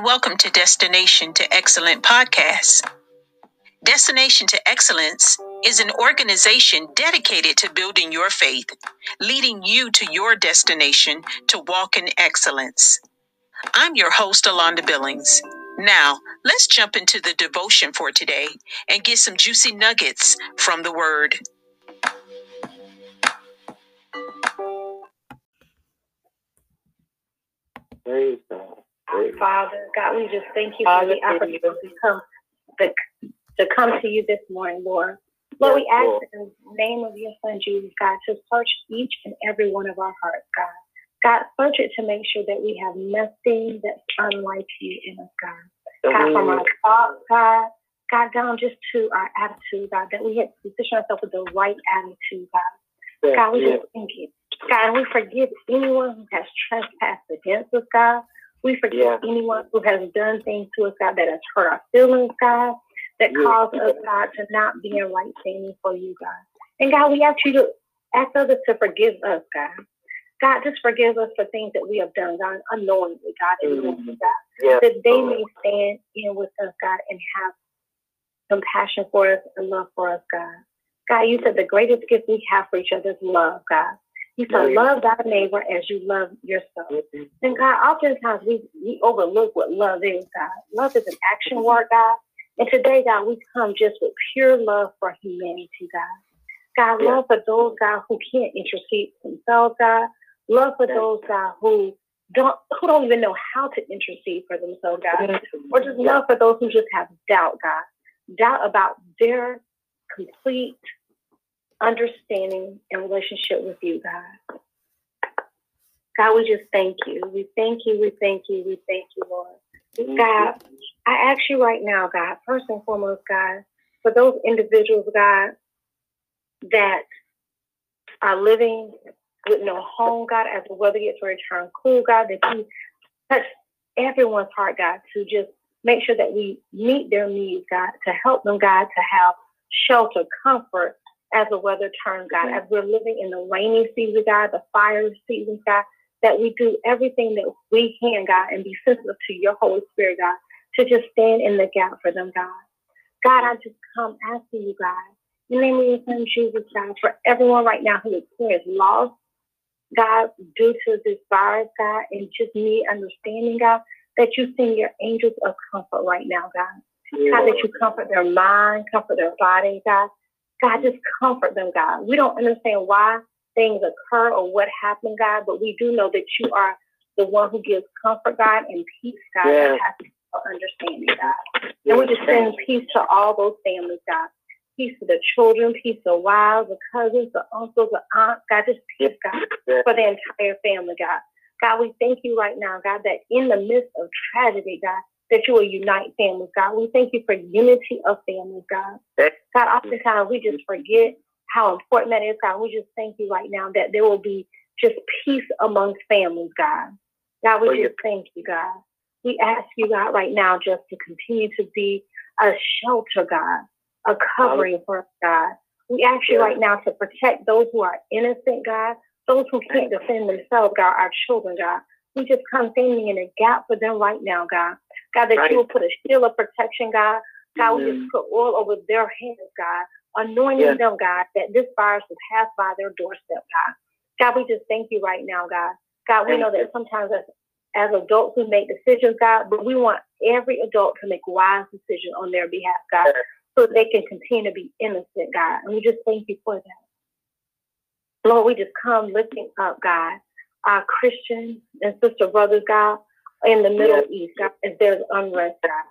and welcome to Destination to Excellent podcast. Destination to Excellence is an organization dedicated to building your faith, leading you to your destination to walk in excellence. I'm your host, Alonda Billings. Now, let's jump into the devotion for today and get some juicy nuggets from the Word. Praise God. Father, God, we just thank you for the opportunity to come, to, to come to you this morning, Lord. Lord, we ask in the name of your son, Jesus, God, to search each and every one of our hearts, God. God, search it to make sure that we have nothing that's unlike you in us, God. God, from our thoughts, God, God, down just to our attitude, God, that we have positioned ourselves with the right attitude, God. God, we just thank you. God, we forgive anyone who has trespassed against us, God. We forgive Yeah. anyone who has done things to us, God, that has hurt our feelings, God, that Yes. caused us, God, to not be in right standing for you, God. And God, we ask you to ask others to forgive us, God. God, just forgive us for things that we have done, God, unknowingly, God, Mhm. knowingly, God Yes, that they Lord. may stand in with us, God, and have compassion for us and love for us, God. God, you said the greatest gift we have for each other is love, God. You said, love thy neighbor as you love yourself. And God, oftentimes we, we overlook what love is, God. Love is an action word, God. And today, God, we come just with pure love for humanity, God. God, love for those, God, who can't intercede for themselves, God. Love for those, God, who don't who don't even know how to intercede for themselves, God. Or just love for those who just have doubt, God. Doubt about their complete understanding and relationship with you, God. God, we just thank you. We thank you. We thank you. We thank you, Lord. God, I ask you right now, God, first and foremost, God, for those individuals, God, that are living with no home, God, as the weather gets ready to turn cool, God, that you touch everyone's heart, God, to just make sure that we meet their needs, God, to help them, God, to have shelter, comfort as the weather turns, God, as we're living in the rainy season, God, the fire season, God, that we do everything that we can, God, and be sensitive to your Holy Spirit, God, to just stand in the gap for them, God. God, I just come asking you, God, in the name of your son, Jesus, God, for everyone right now who experiences loss, God, due to this virus, God, and just need understanding, God, that you send your angels of comfort right now, God. God, that you comfort their mind, comfort their body, God. God, just comfort them, God. We don't understand why things occur or what happened, God, but we do know that you are the one who gives comfort, God, and peace, God, Yes. that has understanding, God. And we just send peace to all those families, God. Peace to the children, peace to the wives, the cousins, the uncles, the aunts, God, just peace, God, Yes. for the entire family, God. God, we thank you right now, God, that in the midst of tragedy, God, that you will unite families, God. We thank you for unity of families, God. God, oftentimes we just forget how important that is, God. We just thank you right now that there will be just peace amongst families, God. God, we Oh, just thank you, God. We ask you, God, right now just to continue to be a shelter, God, a covering for us, God. We ask you right now to protect those who are innocent, God, those who can't defend themselves, God, our children, God. We just come standing in a gap for them right now, God. God, that Right. you will put a shield of protection, God. God, we Mhm. just put oil over their heads, God, anointing Yes. them, God, that this virus will pass by their doorstep, God. God, we just thank you right now, God. God, we Thank know you. that sometimes as, as adults we make decisions, God, but we want every adult to make wise decisions on their behalf, God, Yes. so they can continue to be innocent, God. And we just thank you for that. Lord, we just come lifting up, God, our Christians and sister brothers, God, in the Middle Yes. East, God, as there's unrest, God.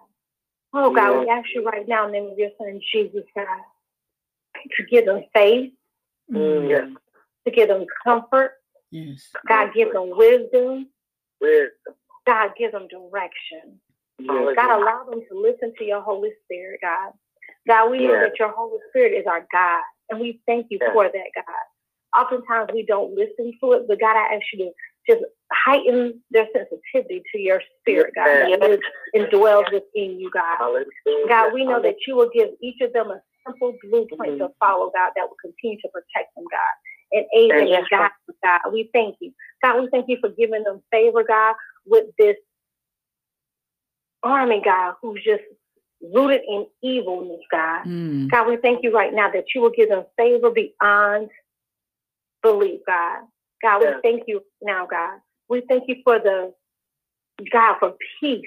Oh, God, we ask you right now in the name of your son, Jesus, God, to give them faith, Mm, Yes. to give them comfort. Yes. God, give them wisdom. Wisdom. God, give them direction. Yes. God, allow them to listen to your Holy Spirit, God. God, we know that your Holy Spirit is our God, and we thank you Yes. for that, God. Oftentimes we don't listen to it, but God, I ask you to just heighten their sensitivity to your spirit, God, Yes. that lives and dwells within you, God. God, we know that you will give each of them a simple blueprint Mhm. to follow, God, that will continue to protect them, God, and aid them Yes. and guide them, God. We thank you. God, we thank you for giving them favor, God, with this army, God, who's just rooted in evilness, God. Mm. God, we thank you right now that you will give them favor beyond belief, God. God, we thank you now, God. We thank you for the, God, for peace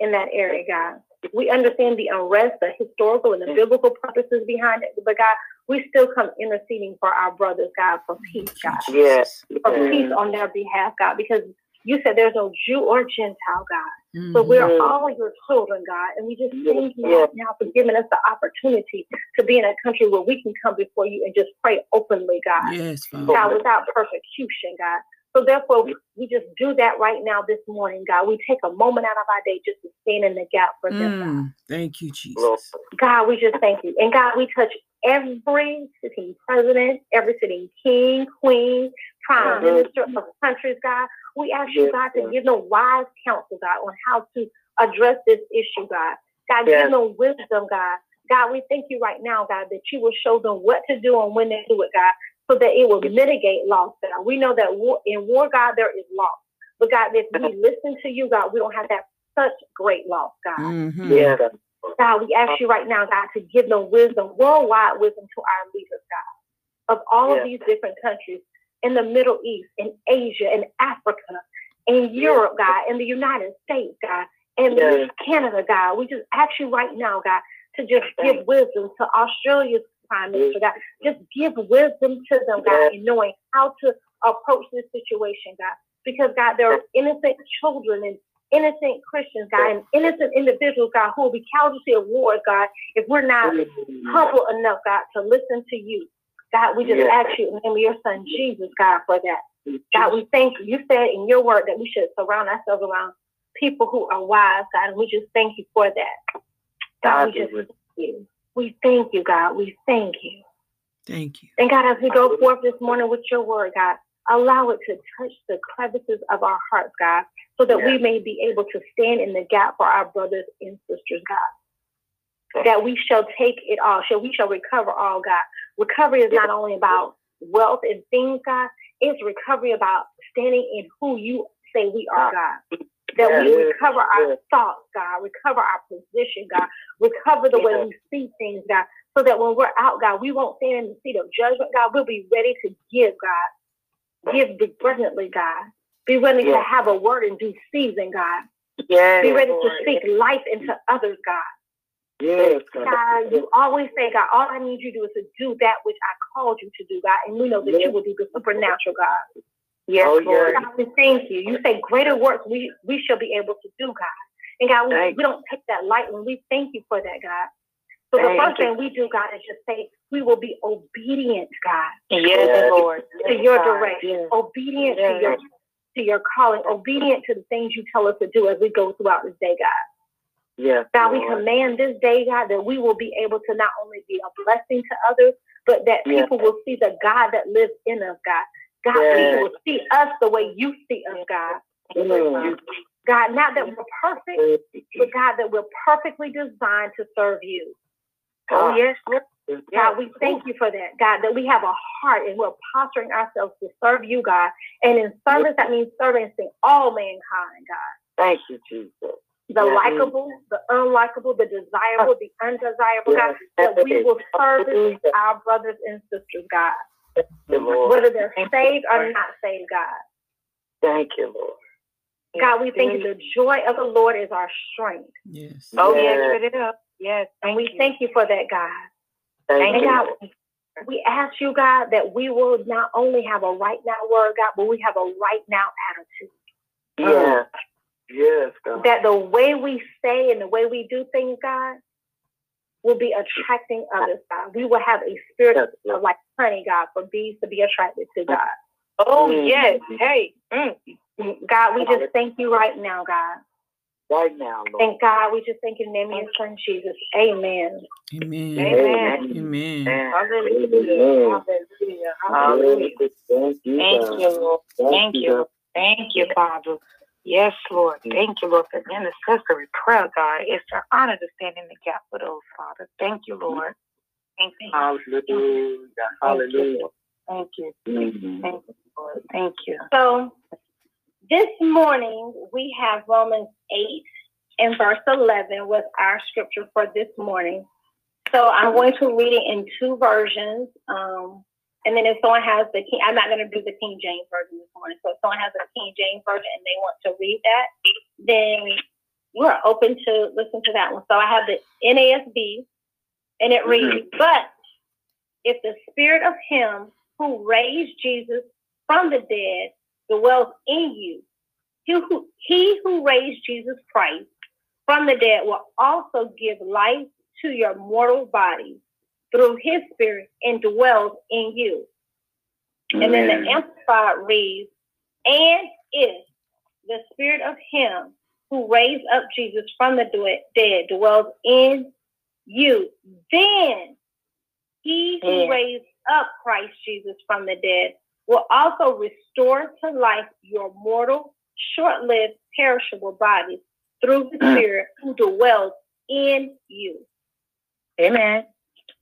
in that area, God. We understand the unrest, the historical and the mm. biblical purposes behind it, but God, we still come interceding for our brothers, God, for peace, God. Yes. For yes. peace on their behalf, God, because you said there's no Jew or Gentile, God. Mhm. So we're Mhm. all your children, God, and we just thank you yes. right now for giving us the opportunity to be in a country where we can come before you and just pray openly, God. Yes, Father. God, without persecution, God. So therefore, we just do that right now this morning, God. We take a moment out of our day just to stand in the gap for them, God. Mm. Thank you, Jesus. God, we just thank you. And God, we touch every sitting president, every sitting king, queen, prime minister of countries, God. We ask you, Yes, God, to God. give them wise counsel, God, on how to address this issue, God. God, Yes. give them wisdom, God. God, we thank you right now, God, that you will show them what to do and when to do it, God, so that it will mitigate loss, God. We know that war, in war, God, there is loss. But God, if we listen to you, God, we don't have that such great loss, God. Mhm. Yes. God, we ask you right now, God, to give them wisdom, worldwide wisdom to our leaders, God, of all Yes. of these different countries in the Middle East, in Asia, in Africa, in Europe, God, in the United States, God, in Yes. Canada, God. We just ask you right now, God, to just give wisdom to Australia's prime minister, God. Just give wisdom to them, God, in knowing how to approach this situation, God. Because, God, there are innocent children and innocent Christians, God, and innocent individuals, God, who will be casualty of wars, God, if we're not humble enough, God, to listen to you. God, we just Yes. ask you in the name of your son, Jesus, God, for that. God, we thank you. You said in your word that we should surround ourselves around people who are wise, God, and we just thank you for that. God, we just thank you. We thank you, God. We thank you. Thank you. And God, as we go forth this morning with your word, God, allow it to touch the crevices of our hearts, God, so that we may be able to stand in the gap for our brothers and sisters, God. That we shall take it all, shall we shall recover all, God. Recovery is not only about wealth and things, God, it's recovery about standing in who you say we are, God. That we Yes. recover our thoughts, God, recover our position, God, recover the way we see things, God, so that when we're out, God, we won't stand in the seat of judgment, God. We'll be ready to give, God. Give begrudgingly, God. Be willing to have a word in due season, God. Yes. Be ready to speak life into others, God. Yes. God, you always say, God, all I need you to do is to do that which I called you to do, God. And we know that you will do the supernatural, God. Yes, Oh, Lord. God, we thank you. You say greater works we, we shall be able to do, God. And God, we, we don't take that lightly. We thank you for that, God. So the first you. thing we do, God, is just say we will be obedient, God, Yes, Lord. to your direction, obedient Yes. to your to your calling, obedient to the things you tell us to do as we go throughout this day, God. Yes. God, we command this day, God, that we will be able to not only be a blessing to others, but that Yes. people will see the God that lives in us, God. God, Yes. people will see us the way you see us, God. Mm. God, not that we're perfect, but God, that we're perfectly designed to serve you. Oh, yes, Lord. God, we thank you for that, God, that we have a heart and we're posturing ourselves to serve you, God. And in service, that means servicing all mankind, God. Thank you, Jesus. The Yes. likable, the unlikable, the desirable, the undesirable, God, that we will service our brothers and sisters, God. Thank you, Lord. Whether they're saved or not saved, God. Thank you, Lord. God, we thank you. The joy of the Lord is our strength. Yes. Oh, yes, yes. it is. Yes. And we thank you for that, God. Thank And you. God, we ask you, God, that we will not only have a right now word, God, but we have a right now attitude. Yes. Yes, God. That the way we say and the way we do things, God, will be attracting others, God. We will have a spirit Yes, of like honey, God, for bees to be attracted to God. Oh, Mm. yes. Hey. Mm. God, we just thank you right now, God. Right now, Lord. And God, we just thank you in the name of your son, Jesus. Amen. Amen. Amen. Amen. Hallelujah. Hallelujah. Hallelujah. Thank you, Thank God. you, Lord. Thank you. Thank you, Father. Yes, Lord. Thank you, Lord, for the intercessory prayer, God. It's an honor to stand in the gap for those, Father. Thank you, Lord. Thank you. Hallelujah. Hallelujah. Thank you. Mhm. Thank you, Lord. Thank you. So this morning we have Romans 8, and verse 11 was our scripture for this morning. So I'm going to read it in two versions. Um, and then if someone has the King, I'm not going to do the King James version this morning. So if someone has a King James version and they want to read that, then we're open to listen to that one. So I have the NASB, and it reads, mm-hmm. But if the spirit of him who raised Jesus from the dead dwells in you, he who, he who raised Jesus Christ from the dead will also give life to your mortal bodies through his spirit and dwells in you. And then the Amplified reads, And if the spirit of him who raised up Jesus from the dead dwells in you, then he who Yeah. raised up Christ Jesus from the dead will also restore to life your mortal, short lived, perishable bodies through the Spirit who dwells in you. Amen.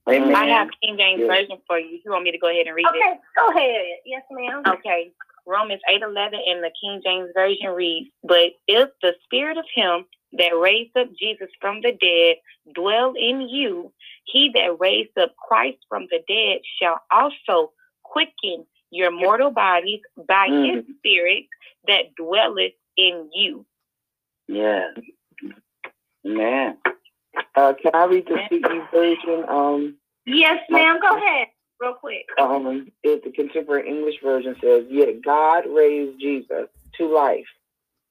Amen. I have King James Yes. version for you. You want me to go ahead and read it? Okay, go ahead. Yes, ma'am. Okay. Romans 8:11 in the King James version reads, "But if the spirit of him that raised up Jesus from the dead dwell in you, he that raised up Christ from the dead shall also quicken your mortal bodies by mm. his spirit that dwelleth in you." Yeah. Man. Uh, can I read the CE version? Um, Yes, ma'am. Go ahead, real quick. um, it, the contemporary English version says, Yet God raised Jesus to life.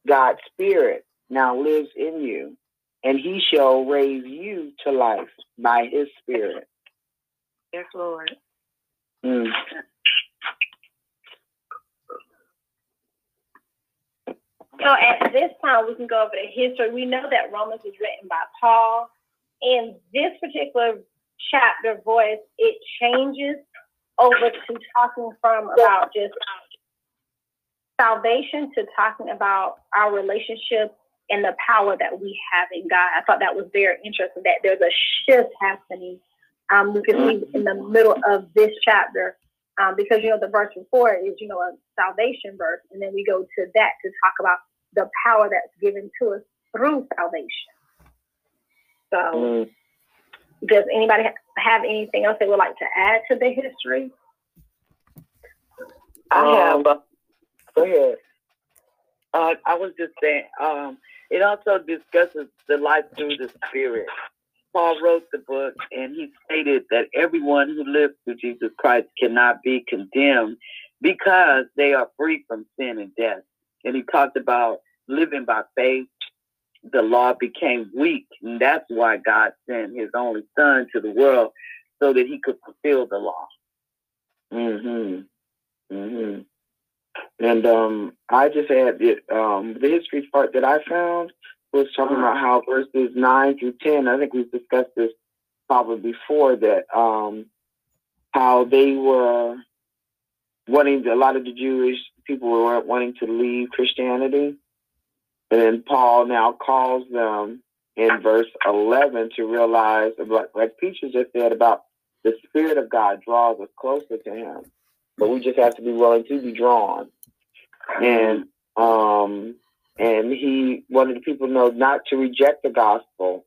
God's spirit now lives in you, and he shall raise you to life by his spirit. Yes, Lord. Mm. So at this time, we can go over the history. We know that Romans was written by Paul. In this particular chapter voice, it changes over to talking from about just salvation to talking about our relationship and the power that we have in God. I thought that was very interesting that there's a shift happening. Um, we can see in the middle of this chapter um, because you know the verse before is you know a salvation verse, and then we go to that to talk about the power that's given to us through salvation. So, Mm. does anybody have anything else they would like to add to the history? I have. Um, Go ahead. Uh, I was just saying. Um, it also discusses the life through the Spirit. Paul wrote the book, and he stated that everyone who lives through Jesus Christ cannot be condemned because they are free from sin and death. And he talked about living by faith. The law became weak, and that's why God sent His only Son to the world so that He could fulfill the law. Mm-hmm. Mm-hmm. And um, I just had it, um, the history part that I found was talking about how verses nine through ten. I think we've discussed this probably before that um, how they were wanting a lot of the Jewish people were wanting to leave Christianity, and then Paul now calls them in verse eleven to realize, like, like Peaches just said about the Spirit of God draws us closer to Him but we just have to be willing to be drawn. And um, and he wanted the people to know not to reject the gospel,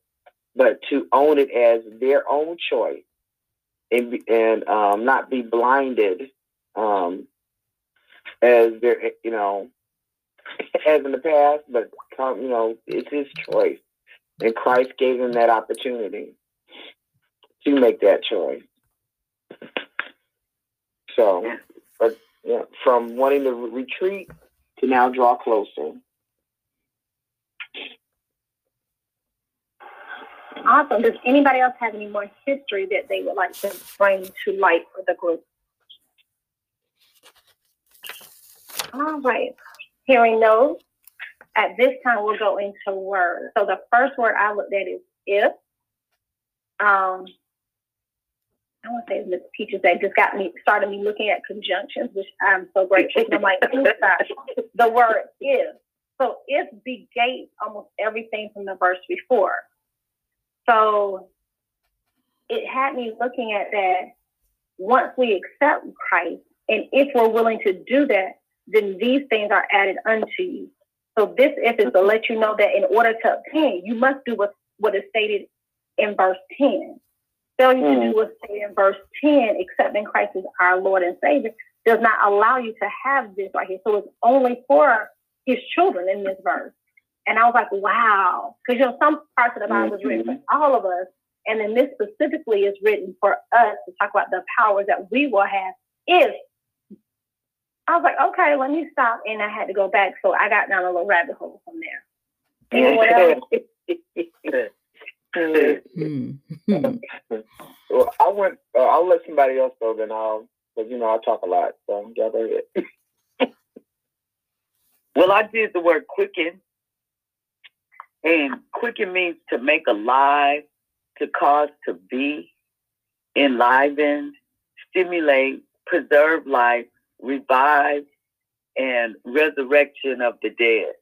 but to own it as their own choice, and and um, not be blinded um, as their you know as in the past, but you know it's his choice, and Christ gave him that opportunity to make that choice. So, but yeah, from wanting to retreat to now draw closer. Awesome. Does anybody else have any more history that they would like to bring to light for the group? All right. Hearing those, at this time we'll go into words. So the first word I looked at is if. Um, I want to say Miss Peaches that just got me started me looking at conjunctions, which I'm so grateful. I'm like, the word if. So if begates almost everything from the verse before. So it had me looking at that once we accept Christ, and if we're willing to do that, then these things are added unto you. So this if is to let you know that in order to obtain, you must do what, what is stated in verse 10. Failure mm. to do what's stated in verse 10, accepting Christ as our Lord and Savior, does not allow you to have this right here. So it's only for his children in this verse. And I was like, wow. Because, you know, some parts of the Bible is written for mm-hmm. all of us. And then this specifically is written for us to talk about the powers that we will have if. I was like, okay, let me stop. And I had to go back. So I got down a little rabbit hole from there. Well, I went. Uh, I'll let somebody else go. Then I'll, because you know I talk a lot. So y'all go ahead. well, I did the word quicken, and quicken means to make alive, to cause to be, enliven, stimulate, preserve life, revive, and resurrection of the dead.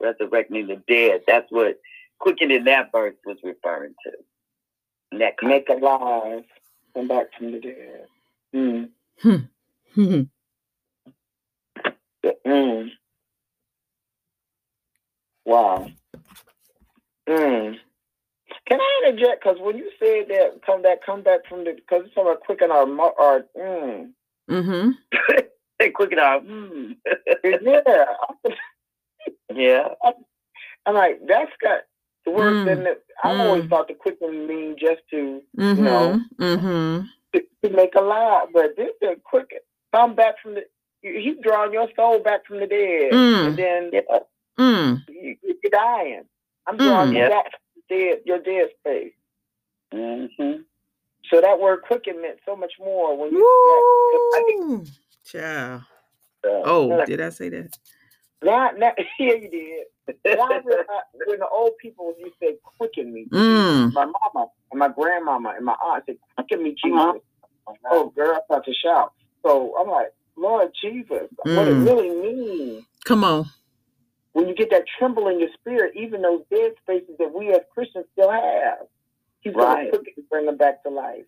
Resurrecting the dead. That's what quickening that verse was referring to. That make alive, come back from the dead. Mm. Hmm. mm. Wow. Mm. Can I interject? Because when you said that, come back, come back from the, because it's about quicken our, our, mm. Mm-hmm. they quicken our, mm. yeah. yeah. I'm like, that's got, the word mm. then I mm. always thought the quicken mean just to mm-hmm. you know mm-hmm. to, to, make alive, but this is quicken. Come back from the he's drawing your soul back from the dead, mm. and then mm. you, are dying. I'm drawing mm. you back from dead, your dead space. Mm-hmm. So that word quicken meant so much more when you. Woo! I think, Child. Oh, did I say that? Not, not yeah, you did. Now when the old people you say quicken me, mm. my mama and my grandmama and my aunt said quicken me, Jesus. Uh-huh. Oh, girl, I start to shout. So I'm like, Lord Jesus, mm. what it mm. really means. Come on. When you get that tremble in your spirit, even those dead spaces that we as Christians still have, He's right. going to bring them back to life.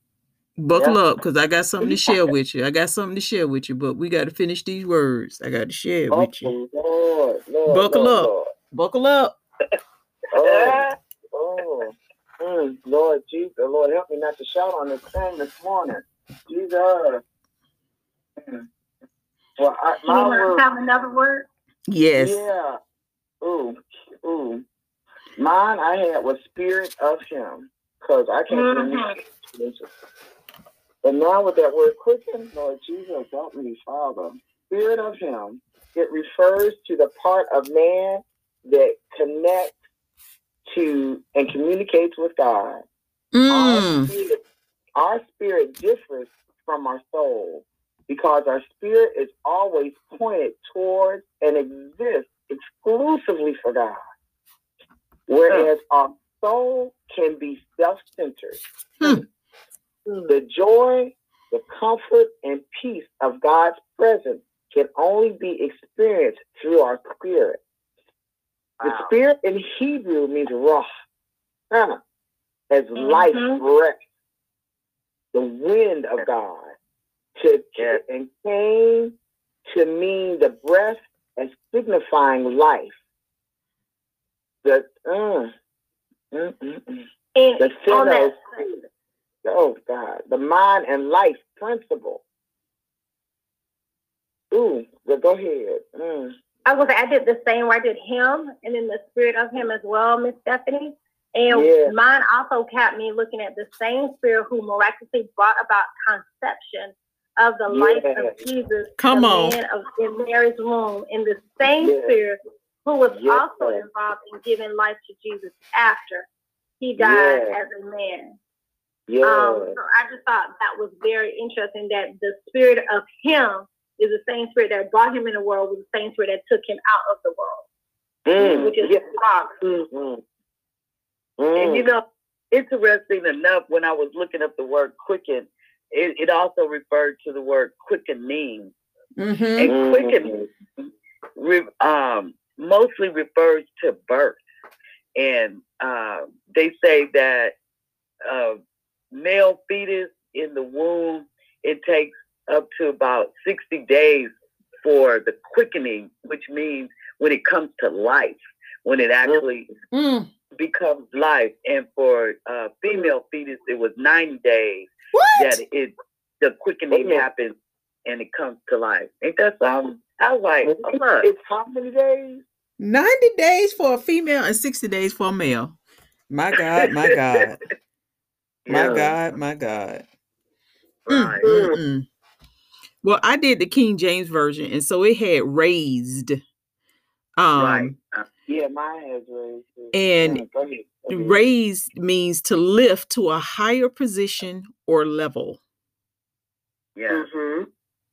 Buckle up, because I got something to share with you. I got something to share with you, but we got to finish these words. I got to share it oh, with you. Lord, Lord, Buckle Lord, up. Lord. Buckle up. oh, oh. Mm, Lord Jesus, Lord, help me not to shout on this thing this morning. Jesus. Mm. Well, I, my you word, have another word? Yes. Yeah. Ooh, ooh. Mine I had was spirit of him, because I can't mm-hmm. But now with that word quicken, Lord Jesus, help me, Father. Spirit of Him, it refers to the part of man that connects to and communicates with God. Mm. Our, spirit, our spirit differs from our soul because our spirit is always pointed towards and exists exclusively for God. Whereas our soul can be self centered. Hmm. The joy, the comfort, and peace of God's presence can only be experienced through our spirit. Wow. The spirit in Hebrew means huh, as mm-hmm. life breath, the wind of God. To, and came to mean the breath as signifying life. The uh, mm, mm, mm. the that, oh God, the mind and life principle. Ooh, but go ahead. Mm. I was I did the same where I did him and then the spirit of him as well, Miss Stephanie. And yeah. mine also kept me looking at the same spirit who miraculously brought about conception of the yeah. life of Jesus. Come the on. Man of, in Mary's womb, in the same yeah. spirit who was also involved in giving life to Jesus after he died as a man. Yeah. Um, so I just thought that was very interesting that the spirit of him is the same spirit that brought him in the world, was the same spirit that took him out of the world, mm, which is yeah. Father. Mm-hmm. Mm. And you know, interesting enough, when I was looking up the word quicken, it, it also referred to the word quickening. Mm-hmm. And quickening um, mostly refers to birth. And uh, they say that uh, male fetus in the womb, it takes up to about 60 days for the quickening, which means when it comes to life, when it actually Mm. becomes life. And for uh, female fetus, it was 90 days What? that it the quickening Okay. happens and it comes to life. Ain't that something? I was like, It's, hold it's how many days? 90 days for a female and 60 days for a male. My God, my God, my Yeah, God, my God. Right. mm. Well, I did the King James version, and so it had raised. Um, right. Uh, Yeah, mine has raised. And go ahead. Go ahead. raised means to lift to a higher position or level. yeah.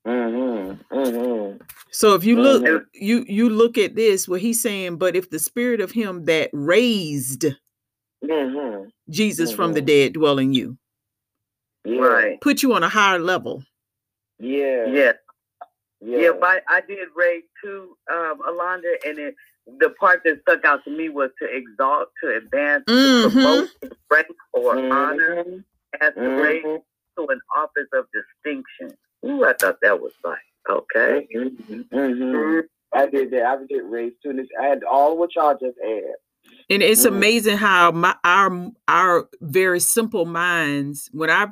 Mm-hmm. Mm-hmm. So if you look, Mhm. you you look at this, what he's saying, but if the spirit of him that raised Mm-hmm. Jesus from the Mhm. dead dwell in you, Yeah. Right. put you on a higher level. Yeah. Yeah. Yeah. Yeah, but I did raise two, um, Alonda, and it, the part that stuck out to me was to exalt, to advance, to Mhm. promote, to rank or honor, Mhm. and to raise to an office of distinction. Ooh, I thought that was like, okay. I did that. I did raise too. And I had all what y'all just had. And it's Mhm. amazing how my our our very simple minds, when I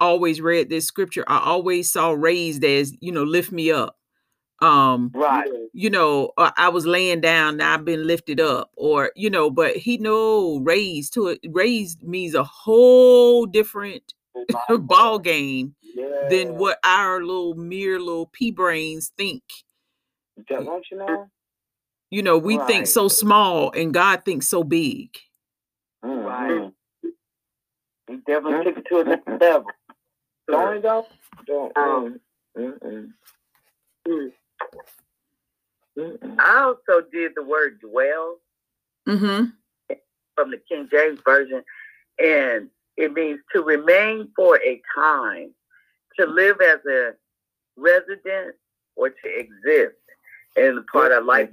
always read this scripture, I always saw raised as, you know, lift me up. Um, Right. you know, uh, I was laying down, now I've been lifted up, or you know, but he know raised to it. Raised means a whole different ball game Yeah. than what our little mere little pea brains think. Don't you know? You know, we think so small, and God thinks so big. Right. Mhm. He definitely took it to a next level. Don't it though? Don't. Um, I also did the word dwell Mm-hmm. from the King James Version, and it means to remain for a time, to live as a resident, or to exist. And the part I like,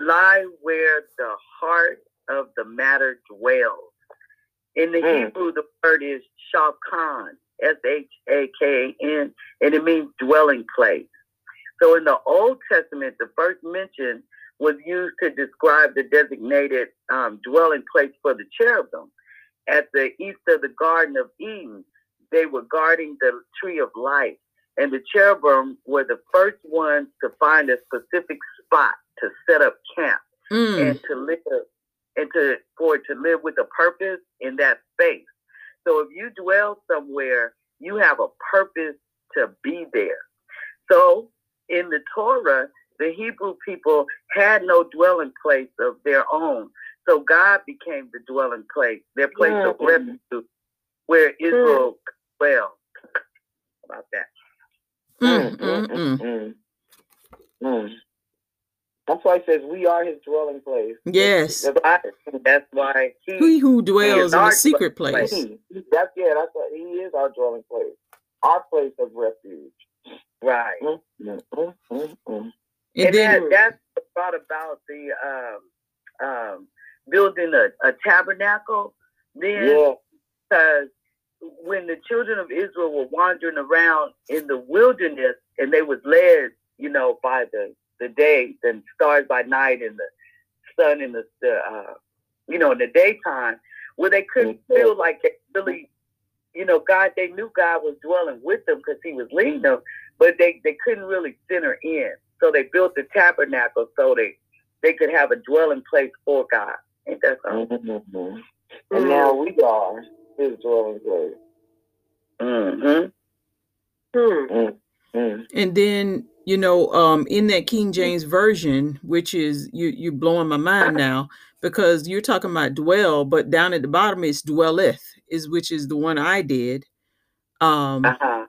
lie where the heart of the matter dwells. In the Mm. Hebrew, the word is shakan, S H A K A N, and it means dwelling place. So in the Old Testament, the first mention was used to describe the designated um, dwelling place for the cherubim. At the east of the Garden of Eden, they were guarding the tree of life, and the cherubim were the first ones to find a specific spot to set up camp Mm. and to live and to for it to live with a purpose in that space. So if you dwell somewhere, you have a purpose to be there. So in the Torah, the Hebrew people had no dwelling place of their own. So God became the dwelling place, their place of Mhm. refuge, where Israel dwelled. About that? Mm, mm, That's why it says we are his dwelling place. Yes. That's, why he He who dwells in our the secret place. place. That's yeah. That's what he is our dwelling place, our place of refuge. right. Mm, mm, mm, mm, mm. And and then that, that's what brought about the um, um, building a, a tabernacle then Yeah. because when the children of Israel were wandering around in the wilderness and they was led, you know, by the, the day, the stars by night and the sun in the, the uh, you know, in the daytime, where they couldn't Mhm. feel like they really, you know, God, they knew God was dwelling with them because he was leading them, but they, they couldn't really center in. So they built the tabernacle so they, they could have a dwelling place for God. Ain't that something? Mhm. And now we are his dwelling place. Mm-hmm. Mm, mm. and then you know um in that king james version which is you you blowing my mind now because you're talking about dwell but down at the bottom it's dwelleth is which is the one i did um Uh-huh.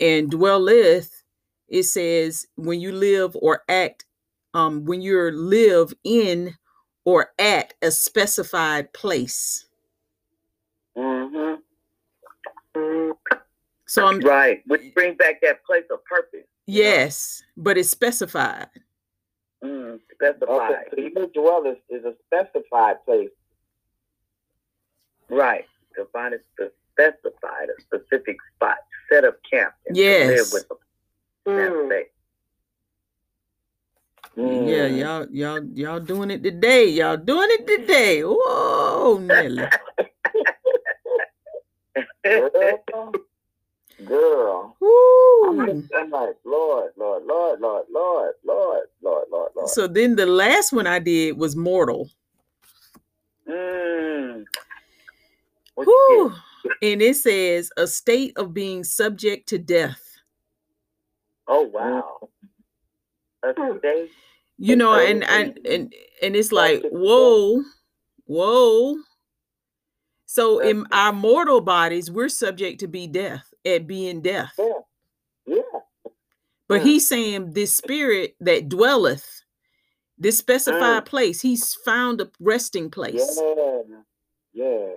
and dwelleth it says when you live or act um when you live in or at a specified place Mm-hmm. so i'm Right. Which brings back that place of purpose. You know? yes but it's specified Mm, Okay, specified. so your dwelling is a specified place. Right. To find a spe- specified, a specific spot, set up camp, and to Yes. live with them. in that space. Yeah, Mm. y'all, y'all, y'all doing it today. Y'all doing it today. Whoa, Nelly. Girl, Woo. I'm like, Lord, Lord, Lord, Lord, Lord, Lord, Lord, Lord, Lord. So then the last one I did was mortal. mm. Whew. And it says a state of being subject to death. Oh wow. A state. You know, and and and and it's like, Subject to death. whoa, whoa. So in our mortal bodies, we're subject to be death, at being death. Yeah, yeah. But Mm. he's saying this spirit that dwelleth, this specified place, he's found a resting place. Yeah, yeah.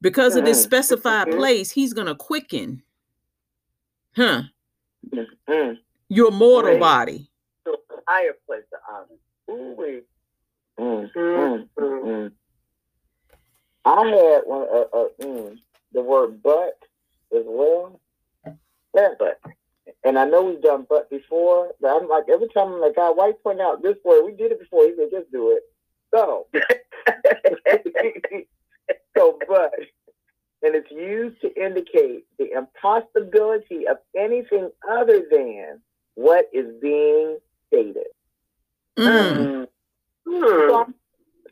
Because of this Mm. specified place, he's gonna quicken, huh? Mm. Your mortal Right. body. To a higher place of honor. Ooh wee. Mm. Mm. Mm. I had one, uh, uh, mm, the word but as well. Yeah, but. And I know we've done but before, but I'm like, every time I'm like, God, why you point out this word? We did it before. He said, just do it. So, so but. And it's used to indicate the impossibility of anything other than what is being stated. Mm. Mm. So,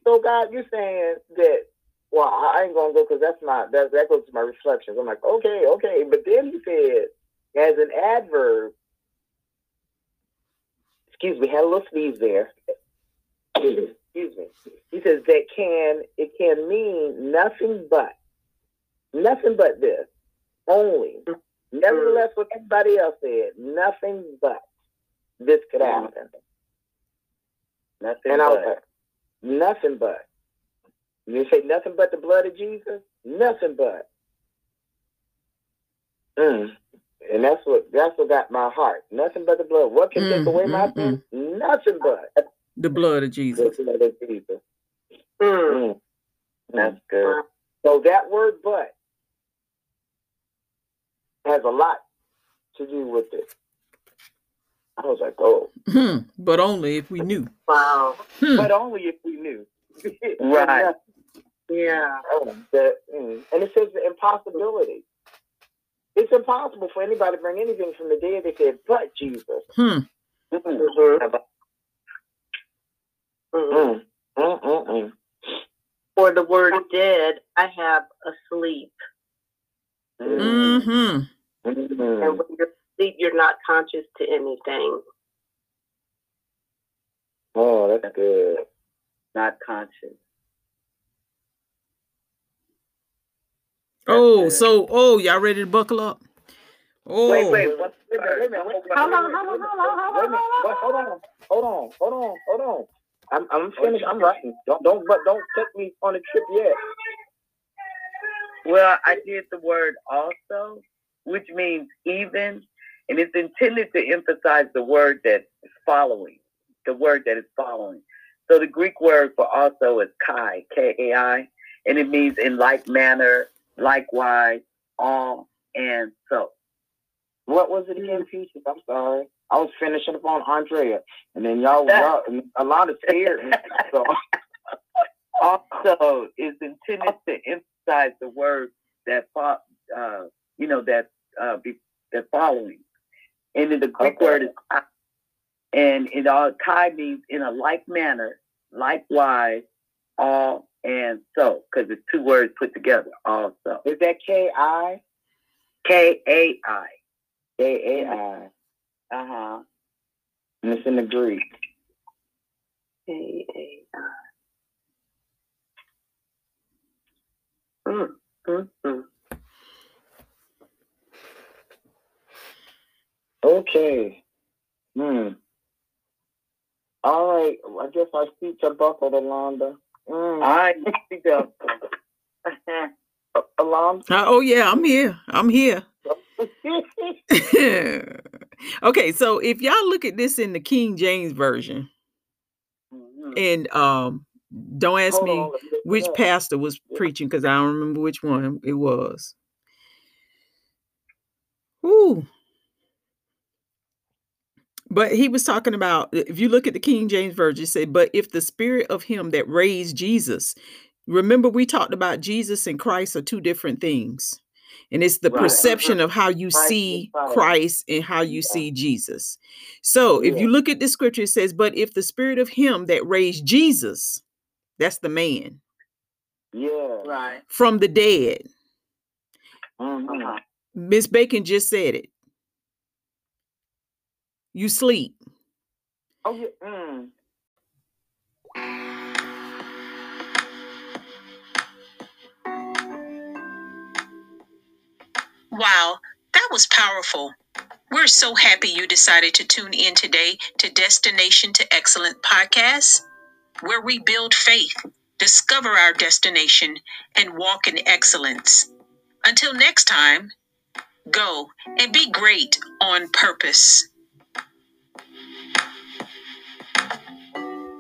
so God, you're saying that. Well, I ain't gonna go because that's my that that goes to my reflections. I'm like, okay, okay, but then he said, as an adverb. Excuse me, had a little sneeze there. excuse me. He says that can it can mean nothing but nothing but this only. Nevertheless, what everybody else said, nothing but this could happen. Nothing And I was but. like, nothing but. You say nothing but the blood of Jesus? Nothing but. Mm. And that's what that's what got my heart. Nothing but the blood. What can take Mm, away my mm. Nothing but The blood of Jesus. the Jesus. blood of Jesus. Mm. Mm. That's good. So that word but has a lot to do with it. I was like, oh. Hmm, but only if we knew. Wow. Hmm. But only if we knew. Right. Yeah. Oh, that, mm. And it says the impossibility. It's impossible for anybody to bring anything from the dead. They said, but Jesus. Hmm. Mm-hmm. Mm. Mm, mm, mm. For the word dead, I have asleep. Mm. Mm-hmm. And when you're asleep, you're not conscious to anything. Oh, that's good. Not conscious. Oh, good. so oh, y'all ready to buckle up? Oh, Wait, wait. What, Wait a minute, wait a minute, wait a minute, Hold wait a on, minute, hold on, wait a hold on, minute, wait a minute, hold wait, Hold on, hold on, hold on, hold on. I'm I'm finished. I'm writing. Don't don't but don't take me on a trip yet. Well, I did the word also, which means even, and it's intended to emphasize the word that is following, the word that is following. So the Greek word for also is kai, K A I, and it means in like manner, likewise, all, and so. What was it again, Peaches? I'm sorry. I was finishing up on Andrea, and then y'all, y'all a lot of scared me. So also is intended to emphasize the word that uh, you know that uh, be, that following, and then the Greek Okay. word is and it all kai means in a like manner, likewise, all and so because it's two words put together. Also, is that K I K A I. K A I, Uh huh. and it's in the Greek. A-A-I. Mm, mm, mm. Okay. Hmm. All right. I guess our seats are buckled, Alonda. Mm. I think of. Alonda. Uh, oh yeah, I'm here. I'm here. okay, so if y'all look at this in the King James version, Mhm. and um, don't ask Hold me on, let me look it which up. pastor was preaching because I don't remember which one it was. Ooh. But he was talking about if you look at the King James Version, it said, But if the spirit of him that raised Jesus, remember we talked about Jesus and Christ are two different things. And it's the Right. perception of how you Christ see. Christ and how you Yeah. see Jesus. So if you look at the scripture, it says, But if the spirit of him that raised Jesus, that's the man, Yeah. Right. from the dead. Mhm. Uh-huh. Miss Bacon just said it. You sleep. Oh yeah. Mm. Wow, that was powerful. We're so happy you decided to tune in today to Destination to Excellent podcast, where we build faith, discover our destination, and walk in excellence. Until next time, go and be great on purpose.